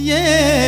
वतन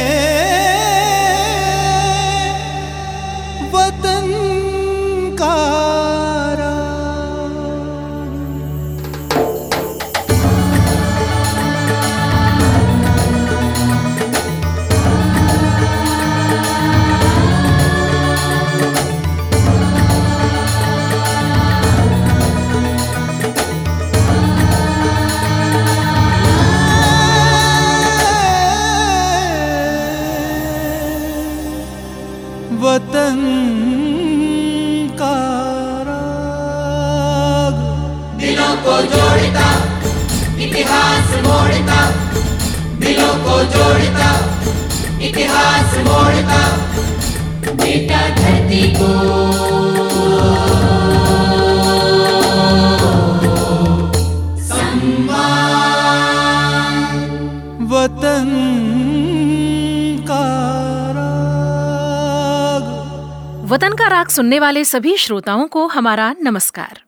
राग सुनने वाले सभी श्रोताओं को हमारा नमस्कार।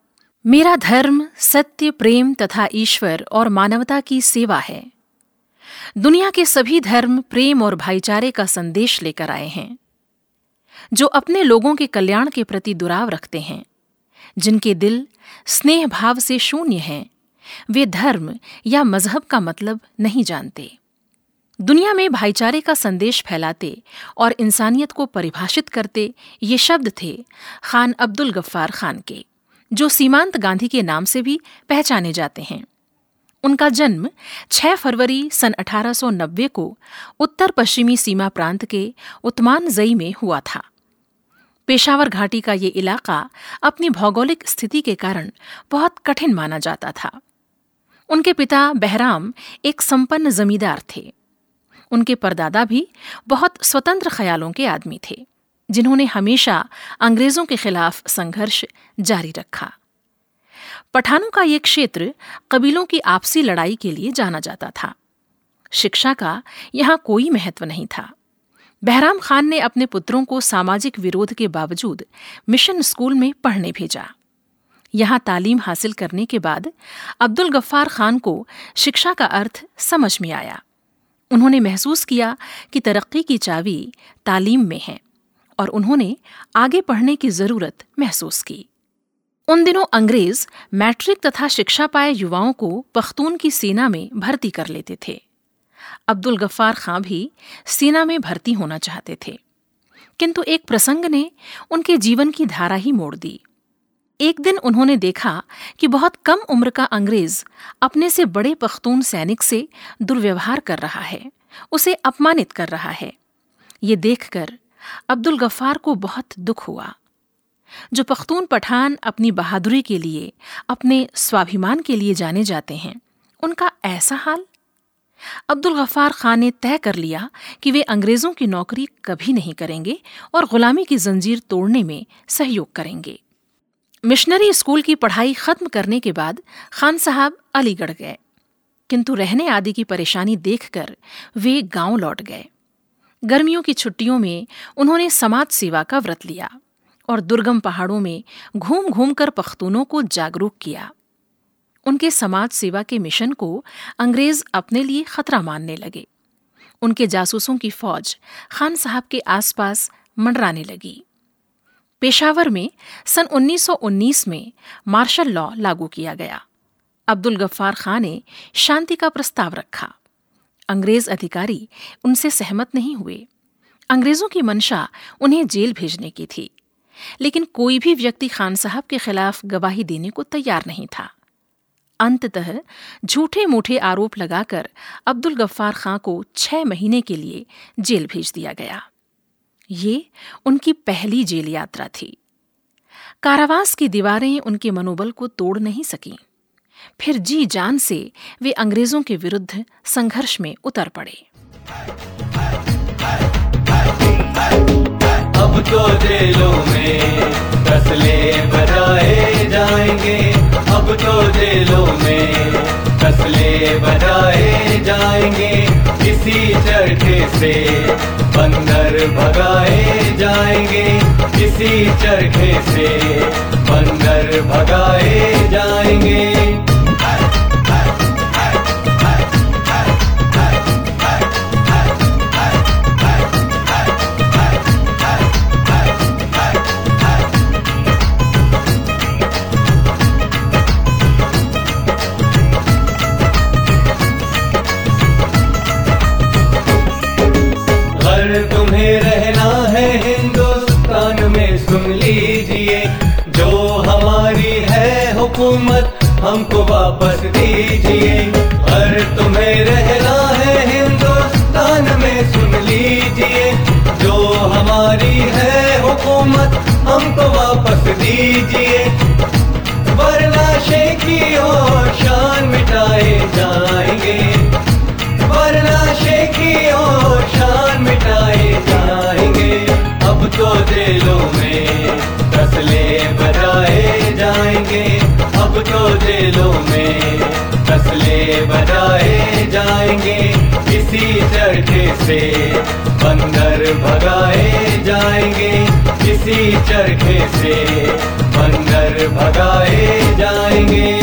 मेरा धर्म, सत्य, प्रेम तथा ईश्वर और मानवता की सेवा है। दुनिया के सभी धर्म, प्रेम और भाईचारे का संदेश लेकर आए हैं, जो अपने लोगों के कल्याण के प्रति दुराव रखते हैं, जिनके दिल स्नेह भाव से शून्य हैं, वे धर्म या मज़हब का मतलब नहीं जानते। दुनिया में भाईचारे का संदेश फैलाते और इंसानियत को परिभाषित करते, ये शब्द थे खान अब्दुल गफ्फार खान के, जो सीमांत गांधी के नाम से भी पहचाने जाते हैं। उनका जन्म 6 फरवरी सन 1890 को उत्तर पश्चिमी सीमा प्रांत के उतमान जई में हुआ था। पेशावर घाटी का ये इलाका अपनी भौगोलिक स्थिति के कारण बहुत कठिन माना जाता था। उनके पिता बहराम एक संपन्न जमींदार थे। उनके परदादा भी बहुत स्वतंत्र ख्यालों के आदमी थे, जिन्होंने हमेशा अंग्रेज़ों के खिलाफ संघर्ष जारी रखा। पठानों का ये क्षेत्र कबीलों की आपसी लड़ाई के लिए जाना जाता था। शिक्षा का यहाँ कोई महत्व नहीं था। बहराम खान ने अपने पुत्रों को सामाजिक विरोध के बावजूद मिशन स्कूल में पढ़ने भेजा। यहाँ तालीम हासिल करने के बाद अब्दुल गफ्फार खान को शिक्षा का अर्थ समझ में आया। उन्होंने महसूस किया कि तरक्की की चाबी तालीम में है और उन्होंने आगे पढ़ने की ज़रूरत महसूस की। उन दिनों अंग्रेज़ मैट्रिक तथा शिक्षा पाए युवाओं को पख्तून की सेना में भर्ती कर लेते थे। अब्दुल गफ्फार खां भी सेना में भर्ती होना चाहते थे। किंतु एक प्रसंग ने उनके जीवन की धारा ही मोड़ दी। एक दिन उन्होंने देखा कि बहुत कम उम्र का अंग्रेज़ अपने से बड़े पख्तून सैनिक से दुर्व्यवहार कर रहा है, उसे अपमानित कर रहा है। ये देखकर अब्दुल गफ्फार को बहुत दुख हुआ, जो पख्तून पठान अपनी बहादुरी के लिए, अपने स्वाभिमान के लिए जाने जाते हैं। उनका ऐसा हाल? अब्दुल गफ्फार खान ने तय कर लिया कि वे अंग्रेज़ों की नौकरी कभी नहीं करेंगे और गुलामी की जंजीर तोड़ने में सहयोग करेंगे। मिशनरी स्कूल की पढ़ाई खत्म करने के बाद खान साहब अलीगढ़ गए। किंतु रहने आदि की परेशानी देखकर वे गाँव लौट गए। गर्मियों की छुट्टियों में उन्होंने समाज सेवा का व्रत लिया और दुर्गम पहाड़ों में घूम घूम कर पख्तूनों को जागरूक किया। उनके समाज सेवा के मिशन को अंग्रेज़ अपने लिए खतरा मानने लगे। उनके जासूसों की फौज खान साहब के आसपास मंडराने लगी। पेशावर में सन 1919 में मार्शल लॉ लागू किया गया। अब्दुल गफ्फार खान ने शांति का प्रस्ताव रखा। अंग्रेज़ अधिकारी उनसे सहमत नहीं हुए। अंग्रेज़ों की मंशा उन्हें जेल भेजने की थी, लेकिन कोई भी व्यक्ति खान साहब के खिलाफ गवाही देने को तैयार नहीं था। अंततः झूठे मूठे आरोप लगाकर अब्दुल गफ्फार खां को छह महीने के लिए जेल भेज दिया गया। ये उनकी पहली जेल यात्रा थी। कारावास की दीवारें उनके मनोबल को तोड़ नहीं सकीं। फिर जी जान से वे अंग्रेज़ों के विरुद्ध संघर्ष में उतर पड़े। अब तो जेलों में बनाए जाएँगे। अब तो जेलों में फसले बनाए जाएँगे। इसी चरखे से बंदर भगाए जाएँगे। इसी चरखे से बंदर भगाए से बंदर भगाए जाएँगे। किसी चरखे से बंदर भगाए जाएँगे।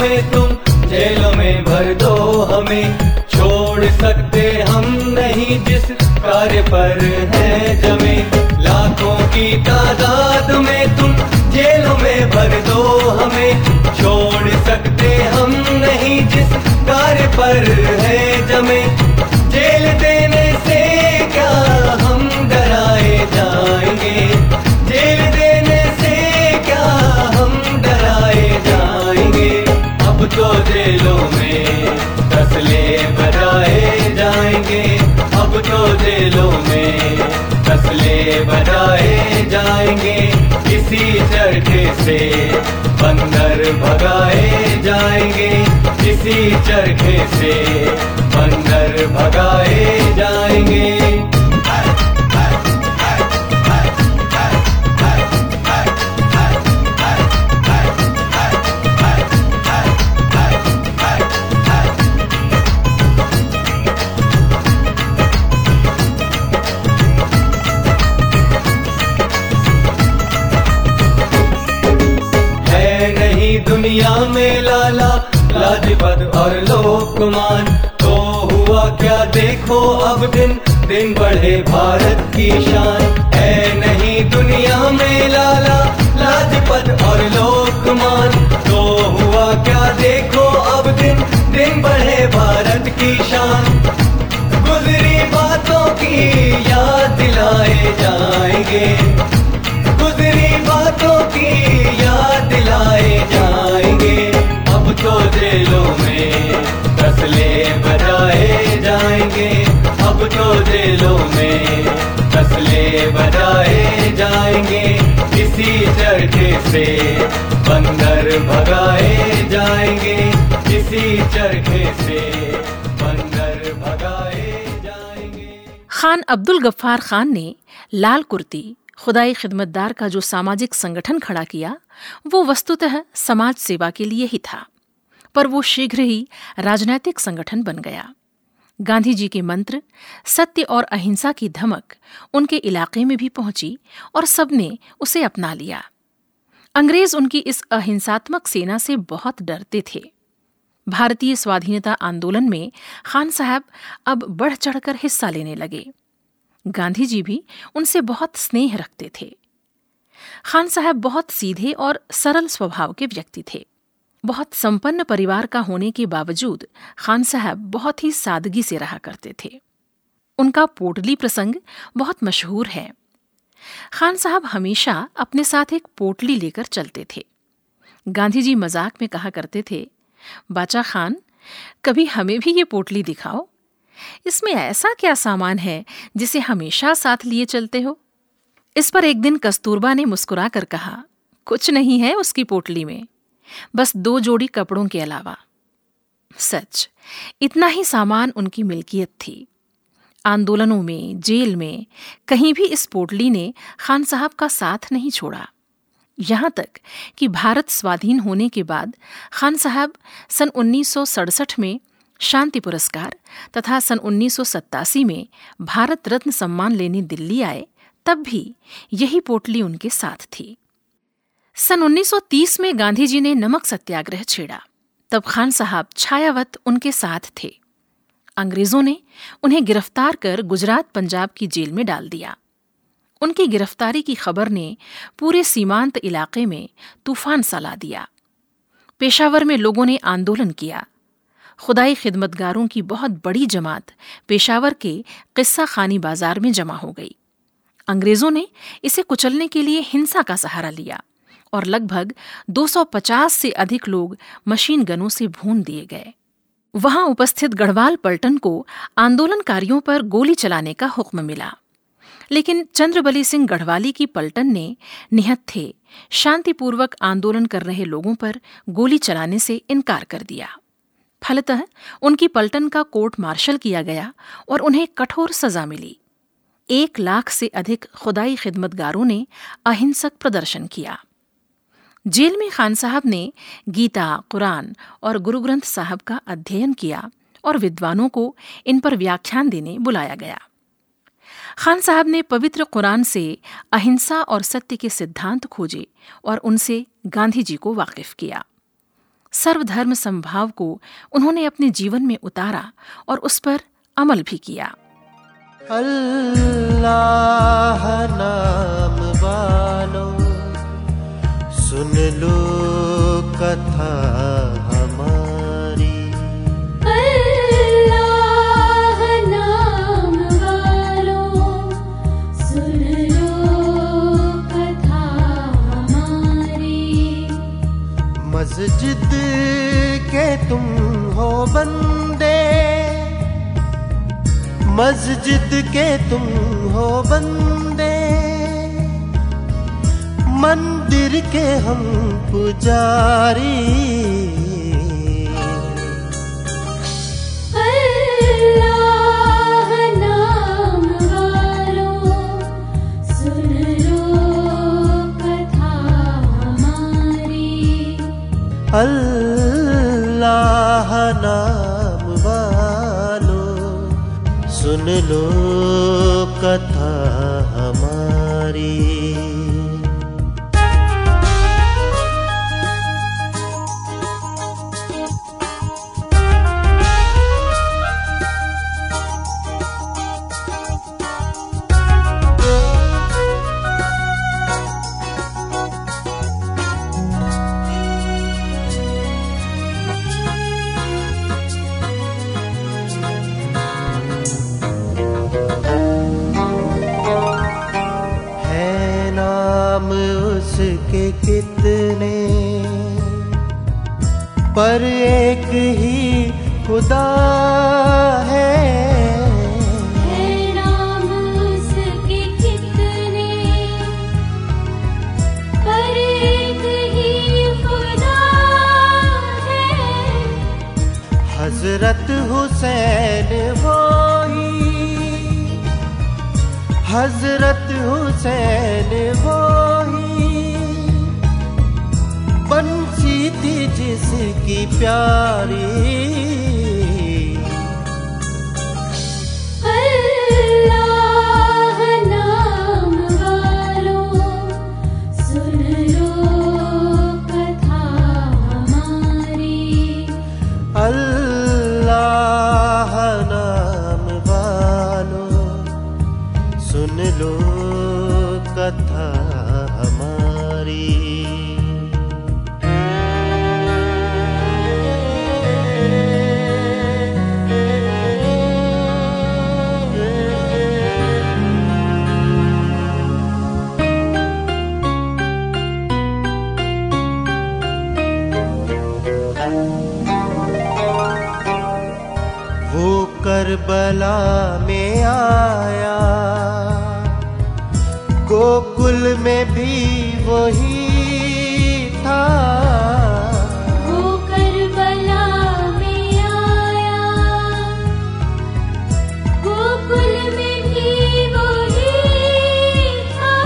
में तुम जेलों में भर दो हमें। छोड़ सकते हम नहीं जिस कार्य पर है जमे। लाखों की तादाद जाएँगे इसी चरखे से। बंदर भगाए जाएँगे इसी चरखे से। बंदर भगाए जाएँगे याद दिलाए जाएँगे। बातों की याद जाएँगे। अब तो में बजाए जाएँगे। अब तो में बजाए जाएँगे। चरखे बंदर भगाए जाएँगे। इसी चरखे से खान अब्दुल गफ्फार खान ने लाल कुर्ती, खुदाई खिदमतदार का जो सामाजिक संगठन खड़ा किया, वो वस्तुतः समाज सेवा के लिए ही था। पर वो शीघ्र ही राजनैतिक संगठन बन गया। गांधी जी के मंत्र, सत्य और अहिंसा की धमक उनके इलाके में भी पहुँची और सबने उसे अपना लिया। अंग्रेज़ उनकी इस अहिंसात्मक सेना से बहुत डरते थे। भारतीय स्वाधीनता आंदोलन में खान साहब अब बढ़ चढ़कर हिस्सा लेने लगे। गांधी जी भी उनसे बहुत स्नेह रखते थे। खान साहब बहुत सीधे और सरल स्वभाव के व्यक्ति थे। बहुत संपन्न परिवार का होने के बावजूद खान साहब बहुत ही सादगी से रहा करते थे। उनका पोटली प्रसंग बहुत मशहूर है। खान साहब हमेशा अपने साथ एक पोटली लेकर चलते थे। गांधी जी मज़ाक में कहा करते थे बाचा खान, कभी हमें भी ये पोटली दिखाओ। इसमें ऐसा क्या सामान है जिसे हमेशा साथ लिए चलते हो? इस पर एक दिन कस्तूरबा ने मुस्कुरा कर कहा, कुछ नहीं है उसकी पोटली में, बस दो जोड़ी कपड़ों के अलावा। सच, इतना ही सामान उनकी मिल्कियत थी। आंदोलनों में, जेल में, कहीं भी इस पोटली ने खान साहब का साथ नहीं छोड़ा। यहाँ तक कि भारत स्वाधीन होने के बाद खान साहब सन 1967 में शांति पुरस्कार तथा सन 1987 में भारत रत्न सम्मान लेने दिल्ली आए, तब भी यही पोटली उनके साथ थी। सन 1930 में गांधी जी ने नमक सत्याग्रह छेड़ा, तब खान साहब छायावत उनके साथ थे। अंग्रेज़ों ने उन्हें गिरफ़्तार कर गुजरात, पंजाब की जेल में डाल दिया। उनकी गिरफ्तारी की खबर ने पूरे सीमांत इलाके में तूफ़ान सला दिया। पेशावर में लोगों ने आंदोलन किया। खुदाई खिदमतगारों की बहुत बड़ी जमात पेशावर के किस्सा खानी बाज़ार में जमा हो गई। अंग्रेज़ों ने इसे कुचलने के लिए हिंसा का सहारा लिया और लगभग 250 से अधिक लोग मशीन गनों से भून दिए गए। वहाँ उपस्थित गढ़वाल पलटन को आंदोलनकारियों पर गोली चलाने का हुक्म मिला। लेकिन चंद्रबली सिंह गढ़वाली की पलटन ने निहत थे। शांतिपूर्वक आंदोलन कर रहे लोगों पर गोली चलाने से इनकार कर दिया। फलतः उनकी पलटन का कोर्ट मार्शल किया गया और उन्हें कठोर सजा मिली। एक लाख से अधिक खुदाई खिदमतगारों ने अहिंसक प्रदर्शन किया। जेल में खान साहब ने गीता, कुरान और गुरु ग्रंथ साहब का अध्ययन किया और विद्वानों को इन पर व्याख्यान देने बुलाया गया। खान साहब ने पवित्र कुरान से अहिंसा और सत्य के सिद्धांत खोजे और उनसे गांधी जी को वाकिफ किया। सर्वधर्म संभाव को उन्होंने अपने जीवन में उतारा और उस पर अमल भी किया। अल्लाह नाम वालो सुन लो कथा बंदे मस्जिद के तुम हो बंदे मंदिर के हम पुजारी। अल्लाह नाम वालों। सुन लो कथा हमारी। बंसी थी जिसकी प्यारी। करबला में आया। गोकुल में भी वही था। वो करबला में आया। गोकुल में भी वही था।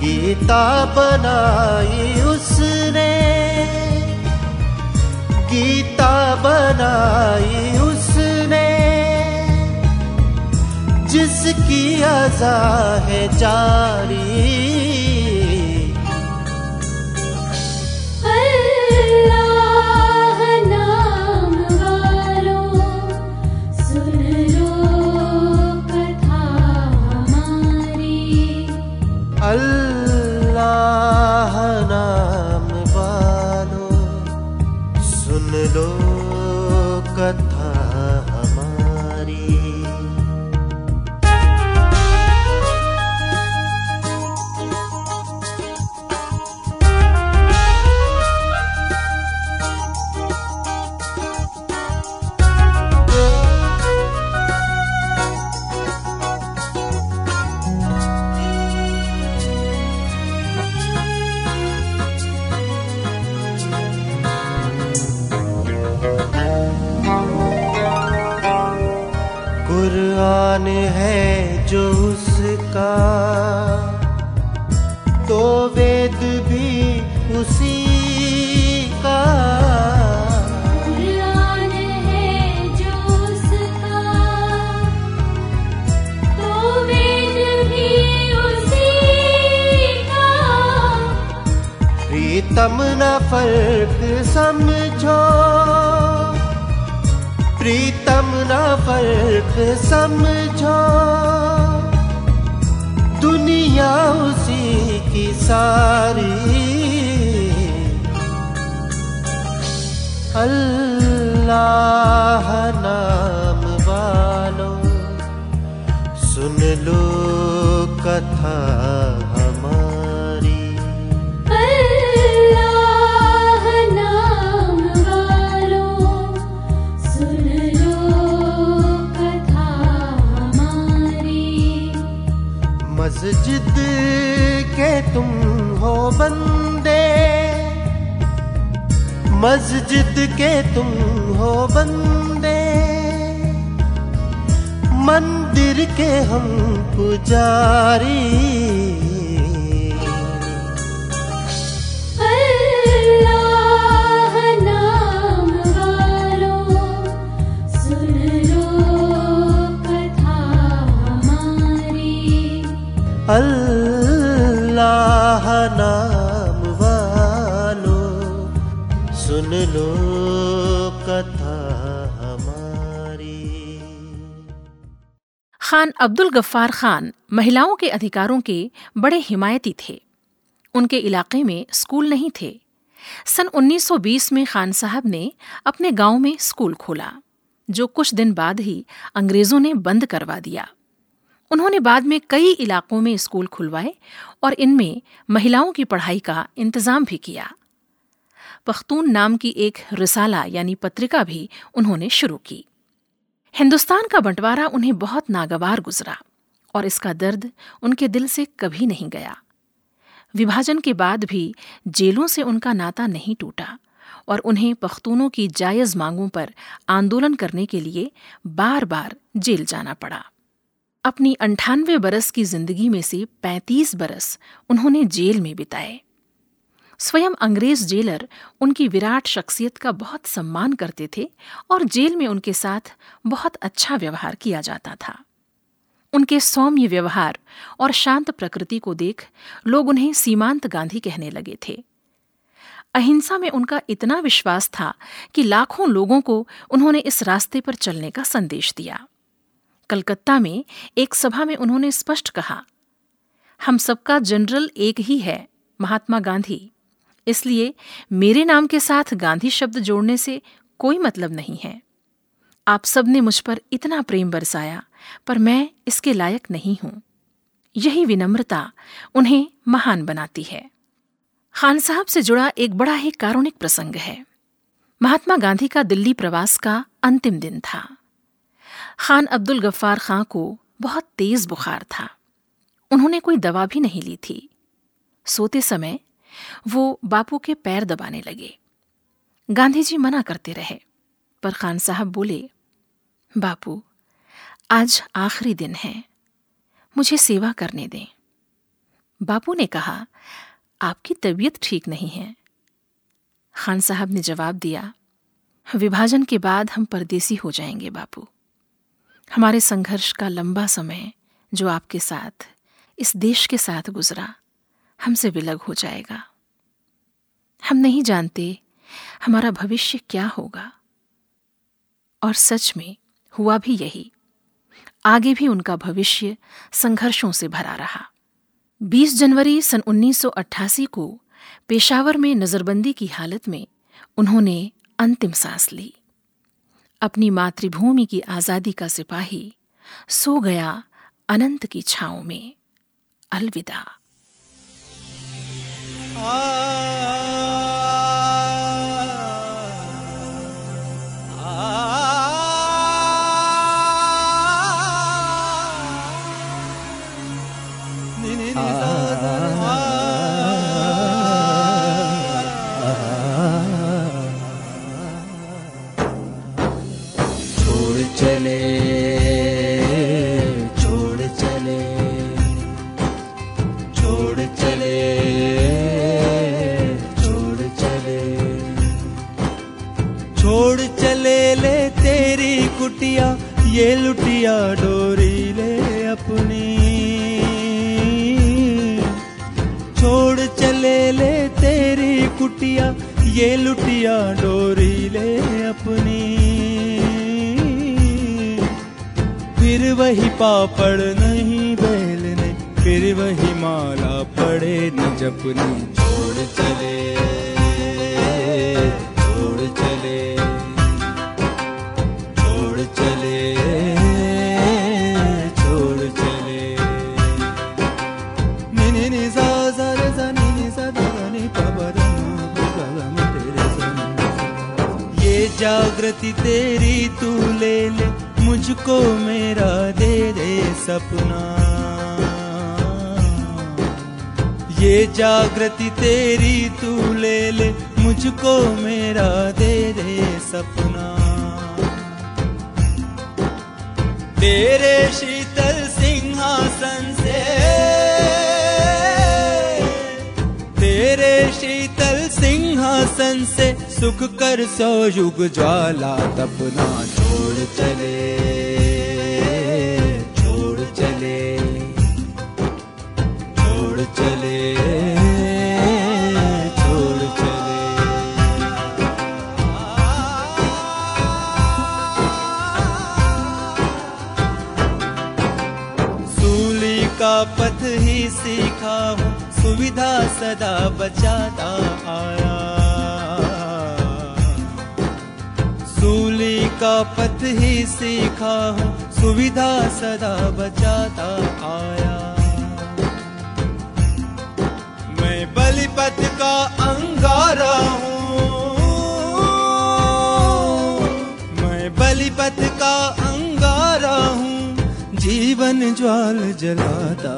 गीता बनाई उसने। गीता बनाई जिसकी अजा है जारी। तो वेद भी उसी का। कुरान है जो उसका। तो वेद भी उसी का। प्रीतम न फ़र्क समझो। प्रीतम न फ़र्क समझो। दुनिया उसी की सारी। अल्लाह नाम वालों सुन लो कथा मस्जिद के तुम हो बंदे। मंदिर के हम पुजारी खान अब्दुल गफ्फार खान महिलाओं के अधिकारों के बड़े हिमायती थे। उनके इलाके में स्कूल नहीं थे। सन 1920 में खान साहब ने अपने गाँव में स्कूल खोला, जो कुछ दिन बाद ही अंग्रेज़ों ने बंद करवा दिया। उन्होंने बाद में कई इलाकों में स्कूल खुलवाए और इनमें महिलाओं की पढ़ाई का इंतज़ाम भी किया। पख्तून नाम की एक रिसाला यानी पत्रिका भी उन्होंने शुरू की। हिंदुस्तान का बंटवारा उन्हें बहुत नागवार गुजरा और इसका दर्द उनके दिल से कभी नहीं गया। विभाजन के बाद भी जेलों से उनका नाता नहीं टूटा और उन्हें पख्तूनों की जायज़ मांगों पर आंदोलन करने के लिए बार बार जेल जाना पड़ा। अपनी अंठानवे बरस की ज़िंदगी में से पैंतीस बरस उन्होंने जेल में बिताए। स्वयं अंग्रेज़ जेलर उनकी विराट शख्सियत का बहुत सम्मान करते थे और जेल में उनके साथ बहुत अच्छा व्यवहार किया जाता था। उनके सौम्य व्यवहार और शांत प्रकृति को देख लोग उन्हें सीमांत गांधी कहने लगे थे। अहिंसा में उनका इतना विश्वास था कि लाखों लोगों को उन्होंने इस रास्ते पर चलने का संदेश दिया। कलकत्ता में एक सभा में उन्होंने स्पष्ट कहा, हम सबका जनरल एक ही है, महात्मा गांधी। इसलिए मेरे नाम के साथ गांधी शब्द जोड़ने से कोई मतलब नहीं है। आप सबने मुझ पर इतना प्रेम बरसाया, पर मैं इसके लायक नहीं हूँ। यही विनम्रता उन्हें महान बनाती है। खान साहब से जुड़ा एक बड़ा ही कारुणिक प्रसंग है। महात्मा गांधी का दिल्ली प्रवास का अंतिम दिन था। खान अब्दुल गफ्फार खां को बहुत तेज बुखार था। उन्होंने कोई दवा भी नहीं ली थी। सोते समय वो बापू के पैर दबाने लगे। गांधी जी मना करते रहे, पर खान साहब बोले, बापू, आज आखिरी दिन है, मुझे सेवा करने दें। बापू ने कहा, आपकी तबीयत ठीक नहीं है। खान साहब ने जवाब दिया, विभाजन के बाद हम परदेसी हो जाएँगे, बापू। हमारे संघर्ष का लंबा समय जो आपके साथ, इस देश के साथ गुजरा हमसे विलग हो जाएगा। हम नहीं जानते हमारा भविष्य क्या होगा। और सच में हुआ भी यही। आगे भी उनका भविष्य संघर्षों से भरा रहा। 20 जनवरी सन 1988 को पेशावर में नजरबंदी की हालत में उन्होंने अंतिम सांस ली। अपनी मातृभूमि की आज़ादी का सिपाही सो गया अनंत की छाओं में। अलविदा। चले चले, छोड़ चले। मिनी ये जागृति तेरी तू ले ले, मुझको मेरा दे दे सपना। ये जागृति तेरी तू ले ले, मुझको मेरा दे दे सपना। तेरे शीतल सिंहासन से। तेरे शीतल सिंहासन से सुख कर सौ युग ज्वाला तपना छोड़ चले। सीखा हूँ, सुविधा सदा बचाता आया। मैं बलिपत का अंगारा हूँ। मैं बलिपथ का अंगारा हूँ, जीवन ज्वाल जलाता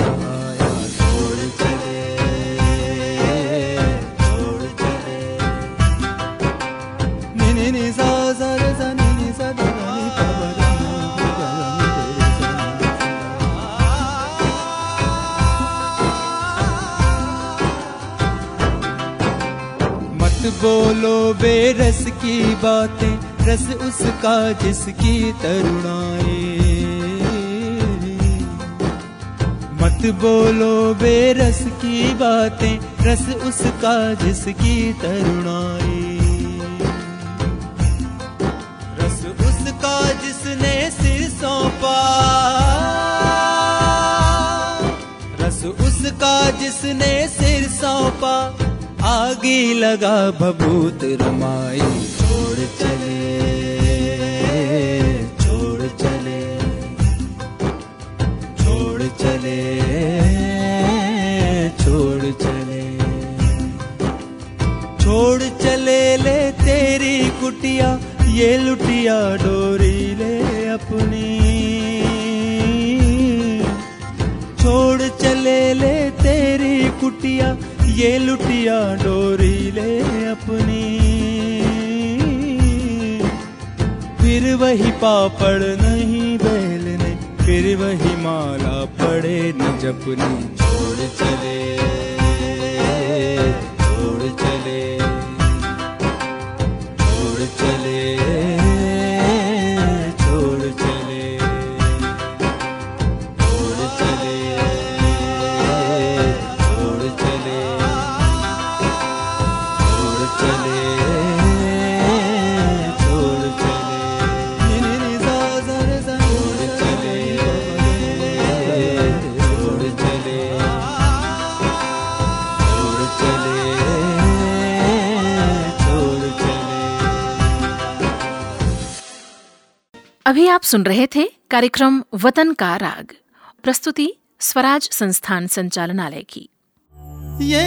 बेरस की बातें, रस उसका जिसकी तरुणाए मत बोलो बेरस की बातें, रस उसका जिसकी तरुणाए रस उसका जिसने सिर सौंपा। रस उसका जिसने सिर सौंपा। आगे लगा भभूत रमाई। छोड़ चले छोड़ चले छोड़ चले छोड़ चले। छोड़ चले ले तेरी कुटिया, ये लुटिया डोरी ले अपनी। छोड़ चले ले तेरी कुटिया ये लुटिया डोरी ले अपनी। फिर वही पापड़ नहीं बेलने, फिर वही माला पड़े न जपनी। छोड़ चले। अभी आप सुन रहे थे कार्यक्रम वतन का राग। प्रस्तुति स्वराज संस्थान संचालनालय की। ये